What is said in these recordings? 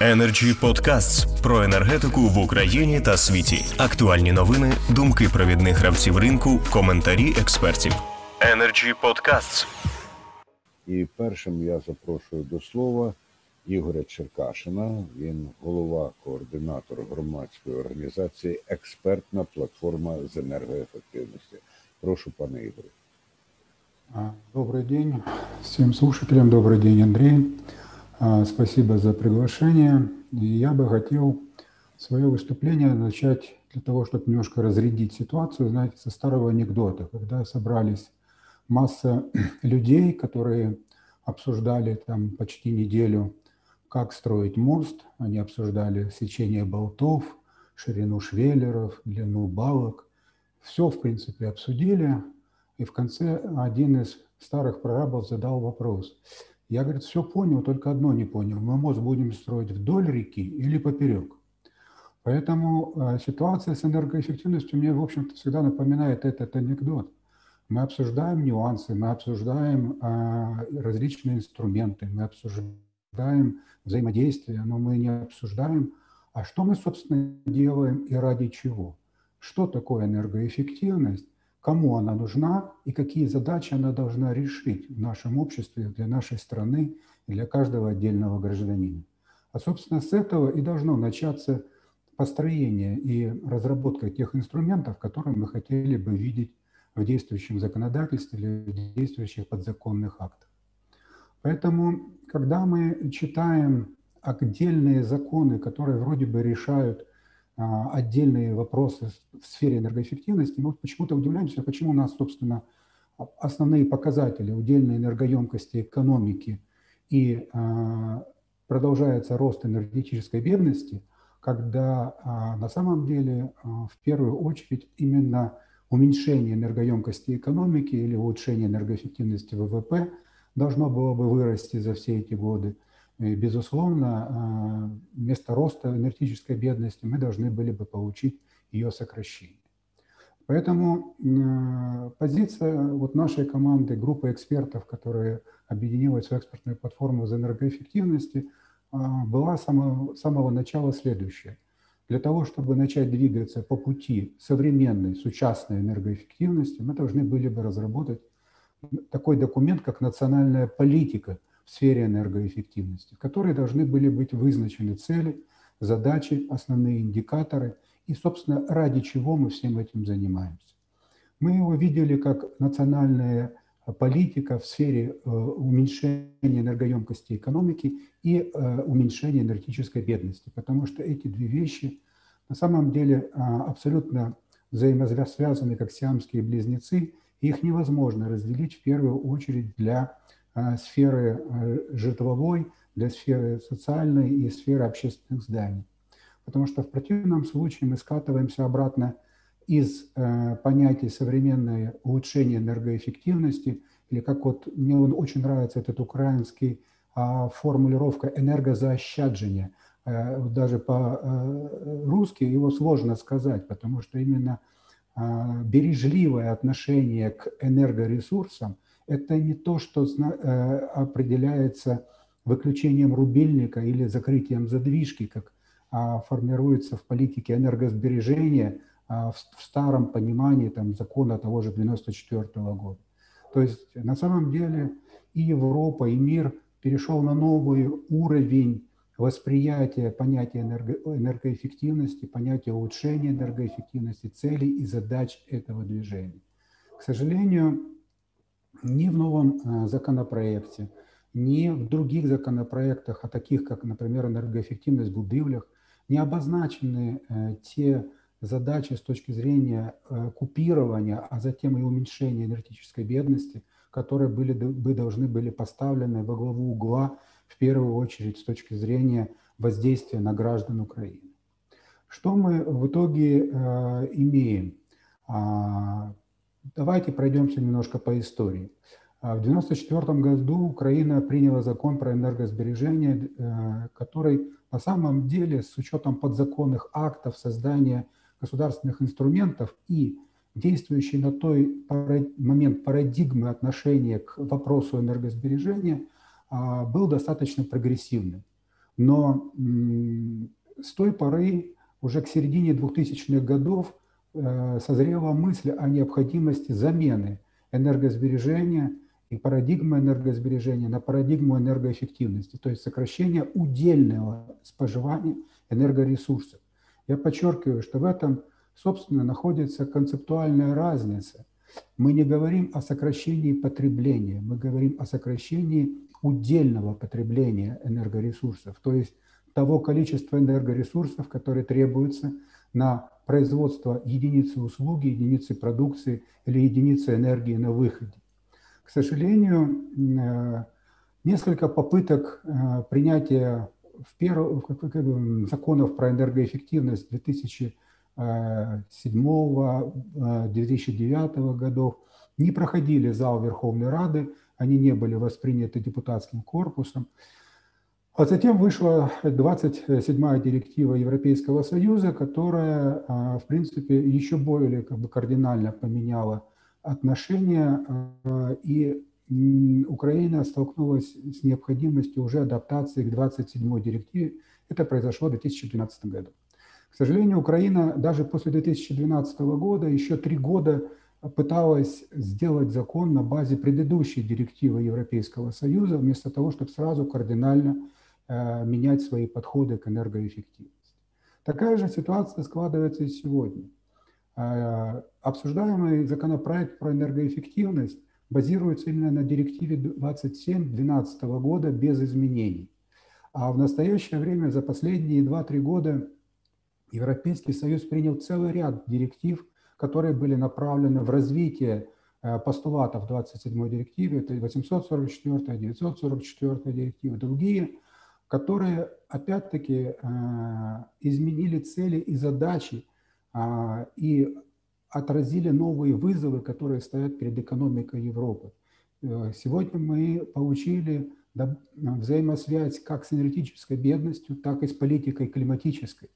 Energy Podcasts про енергетику в Україні та світі. Актуальні новини, думки провідних гравців ринку, коментарі експертів. Energy Podcasts. І першим я запрошую до слова Ігоря Черкашина. Він голова, координатор громадської організації Експертна платформа з енергоефективності. Прошу, пане Ігорю. А, Добрый день всем слушателям, добрый день, Андрей. А, Спасибо за приглашение. Я бы хотел свое выступление начать для того, чтобы немножко разрядить ситуацию, знаете, со старого анекдота, когда собрались масса людей, которые обсуждали там почти неделю, как строить мост, они обсуждали сечение болтов, ширину швеллеров, длину балок. Все, в принципе, обсудили, и в конце один из старых прорабов задал вопрос. Я, говорит, все понял, только одно не понял. Мы мост будем строить вдоль реки или поперек? Поэтому э, ситуация с энергоэффективностью мне, в общем-то, всегда напоминает этот анекдот. Мы обсуждаем нюансы, мы обсуждаем э, различные инструменты, мы обсуждаем взаимодействие, но мы не обсуждаем, а что мы, собственно, делаем и ради чего. Что такое энергоэффективность, кому она нужна и какие задачи она должна решить в нашем обществе, для нашей страны и для каждого отдельного гражданина. А, собственно, с этого и должно начаться построение и разработка тех инструментов, которые мы хотели бы видеть в действующем законодательстве или в действующих подзаконных актах. Поэтому, когда мы читаем отдельные законы, которые вроде бы решают отдельные вопросы в сфере энергоэффективности, мы почему-то удивляемся, почему у нас, собственно, основные показатели удельной энергоемкости экономики и а, продолжается рост энергетической бедности, когда а, на самом деле в первую очередь именно уменьшение энергоемкости экономики или улучшение энергоэффективности ВВП должно было бы вырасти за все эти годы. И, безусловно, вместо роста энергетической бедности мы должны были бы получить ее сокращение. Поэтому позиция вот нашей команды, группы экспертов, которые объединилась в экспертную платформу из энергоэффективности, была с самого, самого начала следующая. Для того, чтобы начать двигаться по пути современной, сучасной энергоэффективности, мы должны были бы разработать такой документ, как национальная политика в сфере энергоэффективности, в которой должны были быть вызначены цели, задачи, основные индикаторы и, собственно, ради чего мы всем этим занимаемся. Мы его видели как национальная политика в сфере э, уменьшения энергоемкости экономики и э, уменьшения энергетической бедности, потому что эти две вещи на самом деле а, абсолютно взаимосвязаны как сиамские близнецы, и их невозможно разделить в первую очередь для сферы а, житовой, для сферы социальной и сферы общественных зданий. Потому что в противном случае мы скатываемся обратно из э, понятия современное улучшение энергоэффективности, или как вот мне он очень нравится этот украинский э, формулировка энергозаощаджения. Э, даже по-русски э, его сложно сказать, потому что именно э, бережливое отношение к энергоресурсам – это не то, что э, определяется выключением рубильника или закрытием задвижки, как а, формируется в политике энергосбережения – а, в старом понимании там, закона того же 94 года. То есть на самом деле и Европа, и мир перешел на новый уровень восприятия понятия энерго, энергоэффективности, понятия улучшения энергоэффективности, целей и задач этого движения. К сожалению, ни в новом а, законопроекте, ни в других законопроектах, а таких как, например, энергоэффективность в будивлях, не обозначены э, те задачи с точки зрения э, купирования, а затем и уменьшения энергетической бедности, которые были, бы должны были поставлены во главу угла в первую очередь с точки зрения воздействия на граждан Украины. Что мы в итоге э, имеем? Давайте пройдемся немножко по истории. А, в 1994 году Украина приняла закон про энергосбережение, э, который на самом деле с учетом подзаконных актов создания государственных инструментов и действующий на той момент парадигмы отношения к вопросу энергосбережения а, был достаточно прогрессивным. Но с той поры, уже к середине 2000-х годов, созрела мысль о необходимости замены энергосбережения и парадигмы энергосбережения на парадигму энергоэффективности, то есть сокращение удельного споживания энергоресурсов. Я подчеркиваю, что в этом, собственно, находится концептуальная разница. Мы не говорим о сокращении потребления, мы говорим о сокращении удельного потребления энергоресурсов, то есть того количества энергоресурсов, которые требуются на производство единицы услуги, единицы продукции или единицы энергии на выходе. К сожалению, э, несколько попыток э, принятия в перв... законов про энергоэффективность 2007-2009 годов не проходили зал Верховной Рады, они не были восприняты депутатским корпусом. А затем вышла 27-я директива Европейского Союза, которая, а, в принципе, еще более как бы, кардинально поменяла отношения, а, и Украина столкнулась с необходимостью уже адаптации к 27-й директиве. Это произошло в 2012 году. К сожалению, Украина даже после 2012 года еще три года пыталась сделать закон на базе предыдущей директивы Европейского Союза, вместо того, чтобы сразу кардинально менять свои подходы к энергоэффективности. Такая же ситуация складывается и сегодня. Э, обсуждаемый законопроект про энергоэффективность базируется именно на директиве 27 2012 года без изменений. А в настоящее время, за последние 2-3 года, Европейский Союз принял целый ряд директив, которые были направлены в развитие э, постулатов 27 директивы, это 844, 944 директивы, другие, которые опять-таки э, изменили цели и задачи а, и отразили новые вызовы, которые стоят перед экономикой Европы. Э, сегодня мы получили взаимосвязь как с энергетической бедностью, так и с политикой климатической.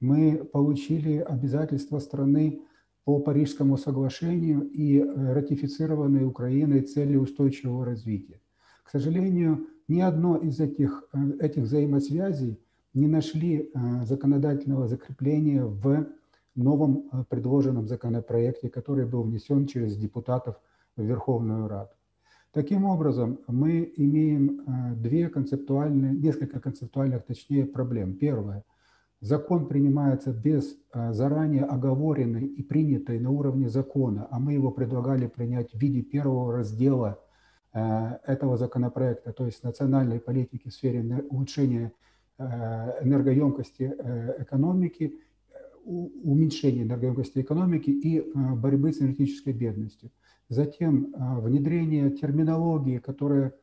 Мы получили обязательства страны по Парижскому соглашению и э, ратифицированные Украиной цели устойчивого развития. К сожалению, ни одно из этих, э, этих взаимосвязей не нашли законодательного закрепления в новом э, предложенном законопроекте, который был внесен через депутатов в Верховную Раду. Таким образом, мы имеем э, две концептуальные, несколько концептуальных, точнее, проблем. Первое. Закон принимается без э, заранее оговоренной и принятой на уровне закона, а мы его предлагали принять в виде первого раздела этого законопроекта, то есть национальной политики в сфере улучшения энергоемкости экономики уменьшения энергоемкости экономики и э, борьбы с энергетической бедностью. Затем э, внедрение терминологии, которая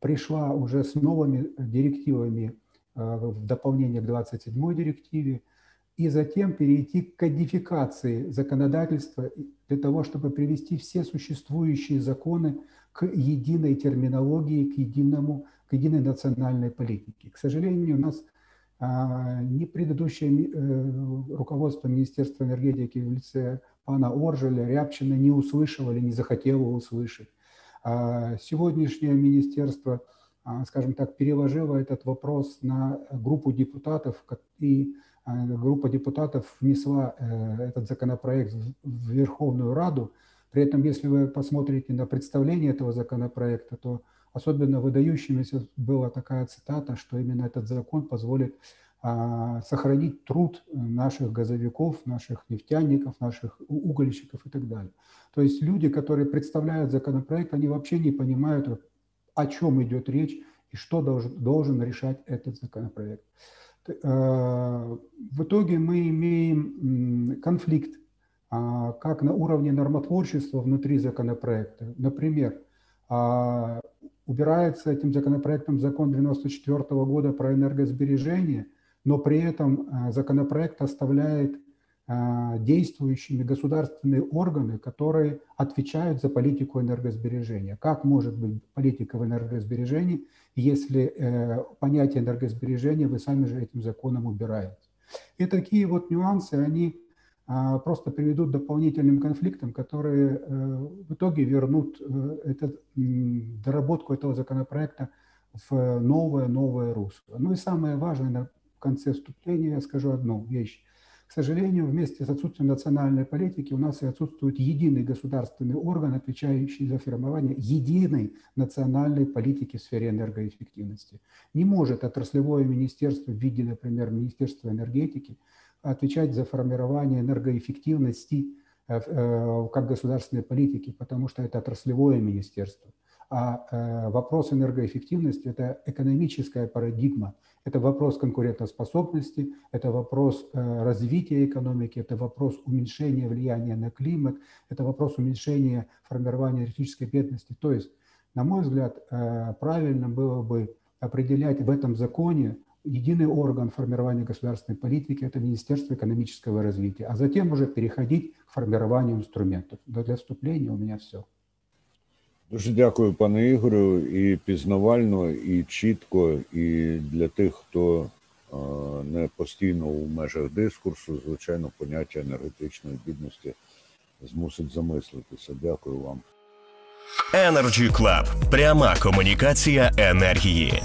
пришла уже с новыми директивами э, в дополнение к 27 директиве, и затем перейти к кодификации законодательства для того, чтобы привести все существующие законы к единой терминологии, к, единому, к единой национальной политике. К сожалению, у нас а, ни предыдущее э, руководство Министерства энергетики в лице пана Оржеля, Рябчина не услышало или не захотело услышать. А сегодняшнее министерство, а, скажем так, переложило этот вопрос на группу депутатов, и группа депутатов внесла э, этот законопроект в Верховную Раду. При этом, если вы посмотрите на представление этого законопроекта, то Особенно выдающимися была такая цитата, что именно этот закон позволит а, сохранить труд наших газовиков, наших нефтяников, наших угольщиков и так далее. То есть люди, которые представляют законопроект, они вообще не понимают, о чем идет речь и что должен, должен решать этот законопроект. А, в итоге мы имеем конфликт как на уровне нормотворчества внутри законопроекта. Например, убирается этим законопроектом закон 94 года про энергосбережение, но при этом э, законопроект оставляет действующими государственные органы, которые отвечают за политику энергосбережения. Как может быть политика в энергосбережении, если э, понятие энергосбережения вы сами же этим законом убираете? И такие вот нюансы, они а, просто приведут к дополнительным конфликтам, которые э, в итоге вернут э, этот, доработку этого законопроекта в новое-новое русло. Ну и самое важное, на- конце вступления я скажу одну вещь. К сожалению, вместе с отсутствием национальной политики у нас и отсутствует единый государственный орган, отвечающий за формирование единой национальной политики в сфере энергоэффективности. Не может отраслевое министерство в виде, например, Министерства энергетики отвечать за формирование энергоэффективности э, э, как государственной политики, потому что это отраслевое министерство. А э, вопрос энергоэффективности – это экономическая парадигма, это вопрос конкурентоспособности, это вопрос развития экономики, это вопрос уменьшения влияния на климат, это вопрос уменьшения формирования энергетической бедности. То есть, на мой взгляд, правильно было бы определять в этом законе единый орган формирования государственной политики – это Министерство экономического развития, а затем уже переходить к формированию инструментов. Но для вступления у меня все. Дуже дякую, пане Ігорю, і пізнавально, і чітко, і для тих, хто е, не постійно у межах дискурсу, звичайно, поняття енергетичної бідності змусить замислитися. Дякую вам. Energy Club. Пряма комунікація енергії.